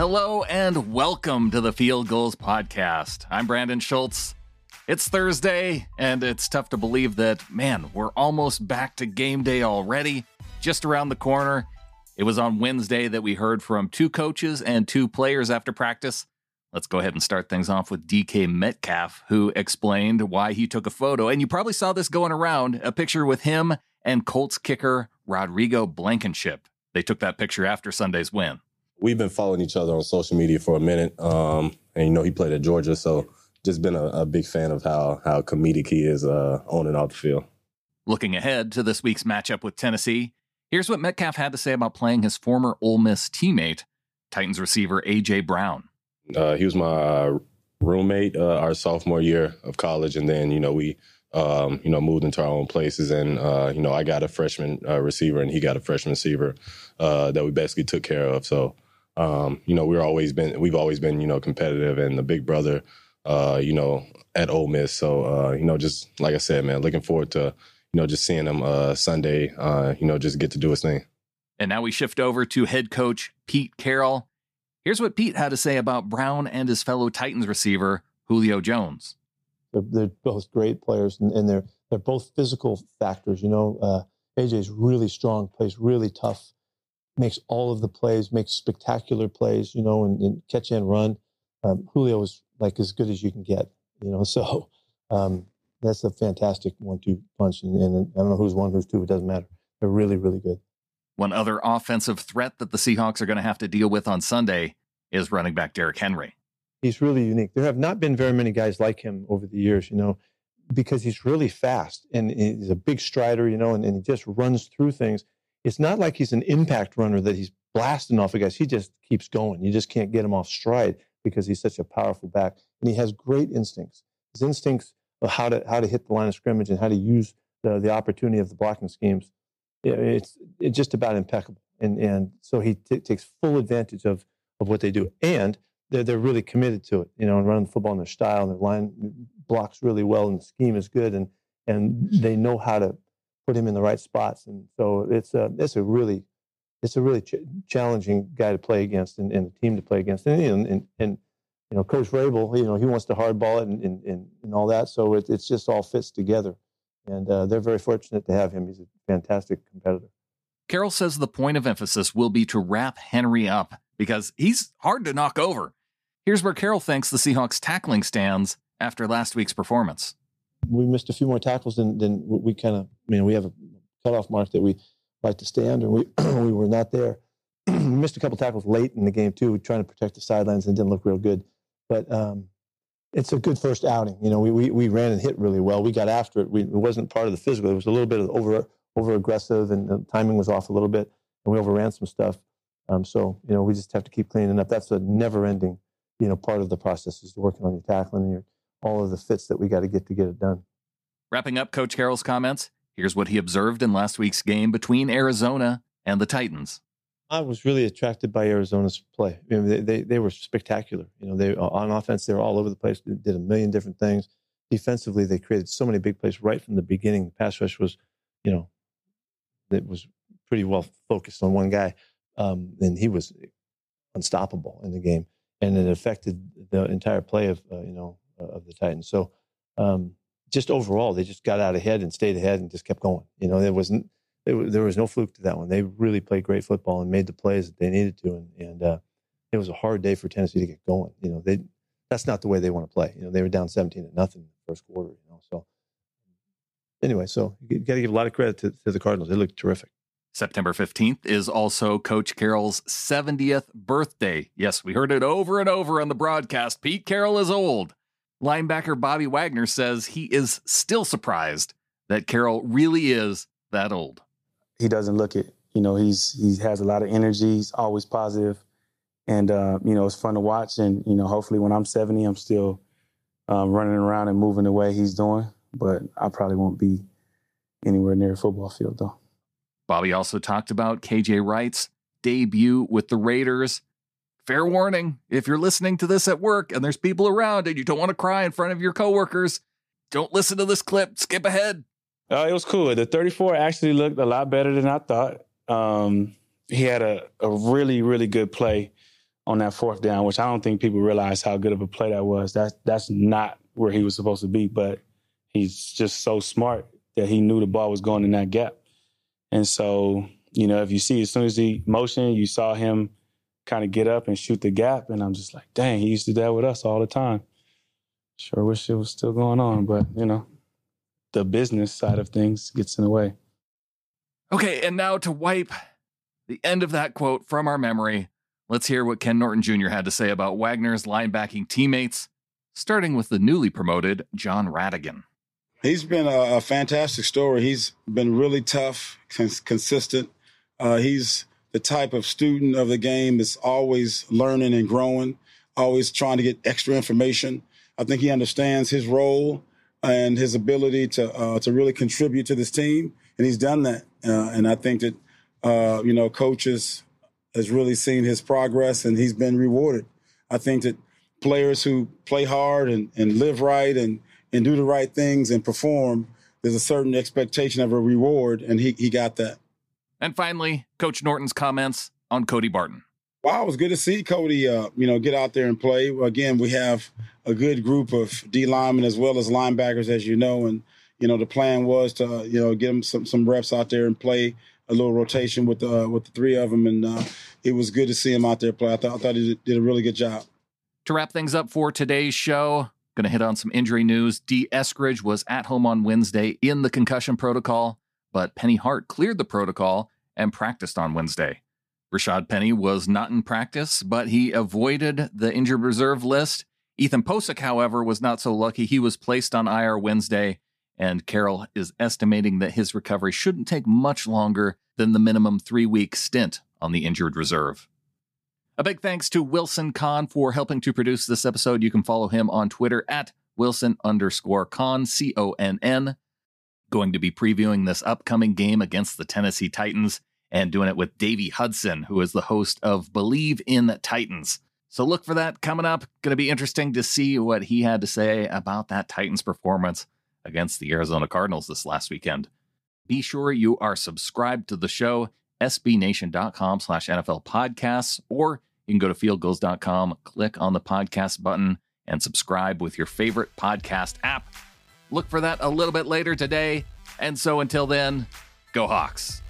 Hello and welcome to the Field Gulls Podcast. I'm Brandon Schultz. It's Thursday, and it's tough to believe that, man, we're almost back to game day already, just around the corner. It was on Wednesday that we heard from two coaches and two players after practice. Let's go ahead and start things off with DK Metcalf, who explained why he took a photo. And you probably saw this going around a picture with him and Colts kicker Rodrigo Blankenship. They took that picture after Sunday's win we've been following each other on social media for a minute. Um, and you know, he played at Georgia, so just been a, a big fan of how how comedic he is uh, on and off the field. Looking ahead to this week's matchup with Tennessee, here's what Metcalf had to say about playing his former Ole Miss teammate, Titans receiver AJ Brown. Uh, he was my uh, roommate uh, our sophomore year of college, and then you know we um, you know, moved into our own places. And, uh, you know, I got a freshman uh, receiver and he got a freshman receiver uh, that we basically took care of. So, um, you know, we're always been we've always been you know competitive and the big brother, uh, you know, at Ole Miss. So uh, you know, just like I said, man, looking forward to you know just seeing him uh, Sunday. Uh, you know, just get to do his thing. And now we shift over to head coach Pete Carroll. Here's what Pete had to say about Brown and his fellow Titans receiver Julio Jones. They're, they're both great players, and, and, they're they're both physical factors. You know, uh, AJ's really strong, plays really tough makes all of the plays, makes spectacular plays, you know, and, and catch and run. Um, Julio is like as good as you can get, you know. So um, that's a fantastic one-two punch, and, and, I don't know who's one, who's two. It doesn't matter. They're really, really good. One other offensive threat that the Seahawks are going to have to deal with on Sunday is running back Derrick Henry. He's really unique. There have not been very many guys like him over the years, you know, because he's really fast and he's a big strider, you know, and, and he just runs through things it's not like he's an impact runner that he's blasting off of guys. He just keeps going. You just can't get him off stride because he's such a powerful back, and he has great instincts. His instincts of how to how to hit the line of scrimmage and how to use the the opportunity of the blocking schemes, it's it's just about impeccable. And and so he t- takes full advantage of of what they do, and they're they're really committed to it. You know, and running the football in their style, and their line blocks really well, and the scheme is good, and and they know how to put him in the right spots. And so it's a it's a really it's a really ch- challenging guy to play against and, and, a team to play against. And, and, and you know, Coach Vrabel, you know, he wants to hardball it and, and, and, and all that. So it, it's just all fits together. And uh, they're very fortunate to have him. He's a fantastic competitor. Carroll says the point of emphasis will be to wrap Henry up because he's hard to knock over. Here's where Carroll thinks the Seahawks tackling stands after last week's performance we missed a few more tackles than, than we kind of, I mean, we have a cutoff mark that we like to stand, and we, we were not there. we missed a couple tackles late in the game, too, trying to protect the sidelines and didn't look real good. But um, it's a good first outing. You know, we, we, we ran and hit really well. We got after it. We, it wasn't part of the physical. It was a little bit of over over aggressive, and the timing was off a little bit, and we overran some stuff. Um, so you know, we just have to keep cleaning up. That's a never ending, you know, part of the process is working on your tackling and your all of the fits that we got to get to get it done. Wrapping up Coach Carroll's comments, here's what he observed in last week's game between Arizona and the Titans. I was really attracted by Arizona's play. I mean, they, they, they were spectacular. You know, they on offense they were all over the place. They did a million different things. Defensively, they created so many big plays right from the beginning. The pass rush was, you know, it was pretty well focused on one guy, um, and he was unstoppable in the game, and it affected the entire play of uh, you know of the Titans. So um, just overall, they just got out ahead and stayed ahead and just kept going. You know, there wasn't it, there was no fluke to that one. They really played great football and made the plays that they needed to, and, and uh, it was a hard day for Tennessee to get going. You know, they that's not the way they want to play. You know, they were down seventeen to nothing in the first quarter. You know, so anyway, so you got to give a lot of credit to, to the Cardinals. They looked terrific. September 15th is also Coach Carroll's 70th birthday. Yes, we heard it over and over on the broadcast. Pete Carroll is old. Linebacker Bobby Wagner says he is still surprised that Carroll really is that old. He doesn't look it. You know, he's he has a lot of energy. He's always positive, and uh, you know it's fun to watch. And you know, hopefully, when I'm 70, I'm still um, running around and moving the way he's doing. But I probably won't be anywhere near a football field though. Bobby also talked about KJ Wright's debut with the Raiders fair warning if you're listening to this at work and there's people around and you don't want to cry in front of your coworkers, don't listen to this clip. Skip ahead. Uh, it was cool. The 34 actually looked a lot better than I thought. Um, he had a, a really, really good play on that fourth down, which I don't think people realize how good of a play that was. That's that's not where he was supposed to be, but he's just so smart that he knew the ball was going in that gap. And so, you know, if you see as soon as he motioned, you saw him kind of get up and shoot the gap. And I'm just like, dang, he used to do that with us all the time. Sure wish it was still going on, but you know, the business side of things gets in the way. Okay, and now to wipe the end of that quote from our memory, let's hear what Ken Norton Jr. had to say about Wagner's linebacking teammates, starting with the newly promoted Jon Rhattigan. He's been a, a fantastic story. He's been really tough, cons- consistent. Uh, he's the type of student of the game that's always learning and growing, always trying to get extra information. I think he understands his role and his ability to uh, to really contribute to this team, and he's done that. Uh, and I think that uh, you know coaches has really seen his progress, and he's been rewarded. I think that players who play hard and, and live right and and do the right things and perform, there's a certain expectation of a reward, and he he got that. And finally, Coach Norton's comments on Cody Barton. Wow, it was good to see Cody, uh, you know, get out there and play. Again, we have a good group of D linemen as well as linebackers, as you know, and you know the plan was to uh, you know get him some some reps out there and play a little rotation with the uh, with the three of them, and uh, it was good to see him out there play. I thought I thought he did a really good job. To wrap things up for today's show, going to hit on some injury news. Dee Eskridge was at home on Wednesday in the concussion protocol, but Penny Hart cleared the protocol and practiced on Wednesday. Rashad Penny was not in practice, but he avoided the injured reserve list. Ethan Pocic, however, was not so lucky. He was placed on IR Wednesday, and Carroll is estimating that his recovery shouldn't take much longer than the minimum three week stint on the injured reserve. A big thanks to Wilson Conn for helping to produce this episode. You can follow him on Twitter at Wilson underscore Conn, C O N N. Going to be previewing this upcoming game against the Tennessee Titans and doing it with Davey Hudson, who is the host of Believe in Titans. So look for that coming up. Going to be interesting to see what he had to say about that Titans performance against the Arizona Cardinals this last weekend. Be sure you are subscribed to the show, sbnation.com slash NFL podcasts, or you can go to fieldgulls.com, click on the podcast button, and subscribe with your favorite podcast app. Look for that a little bit later today. And so until then, go Hawks.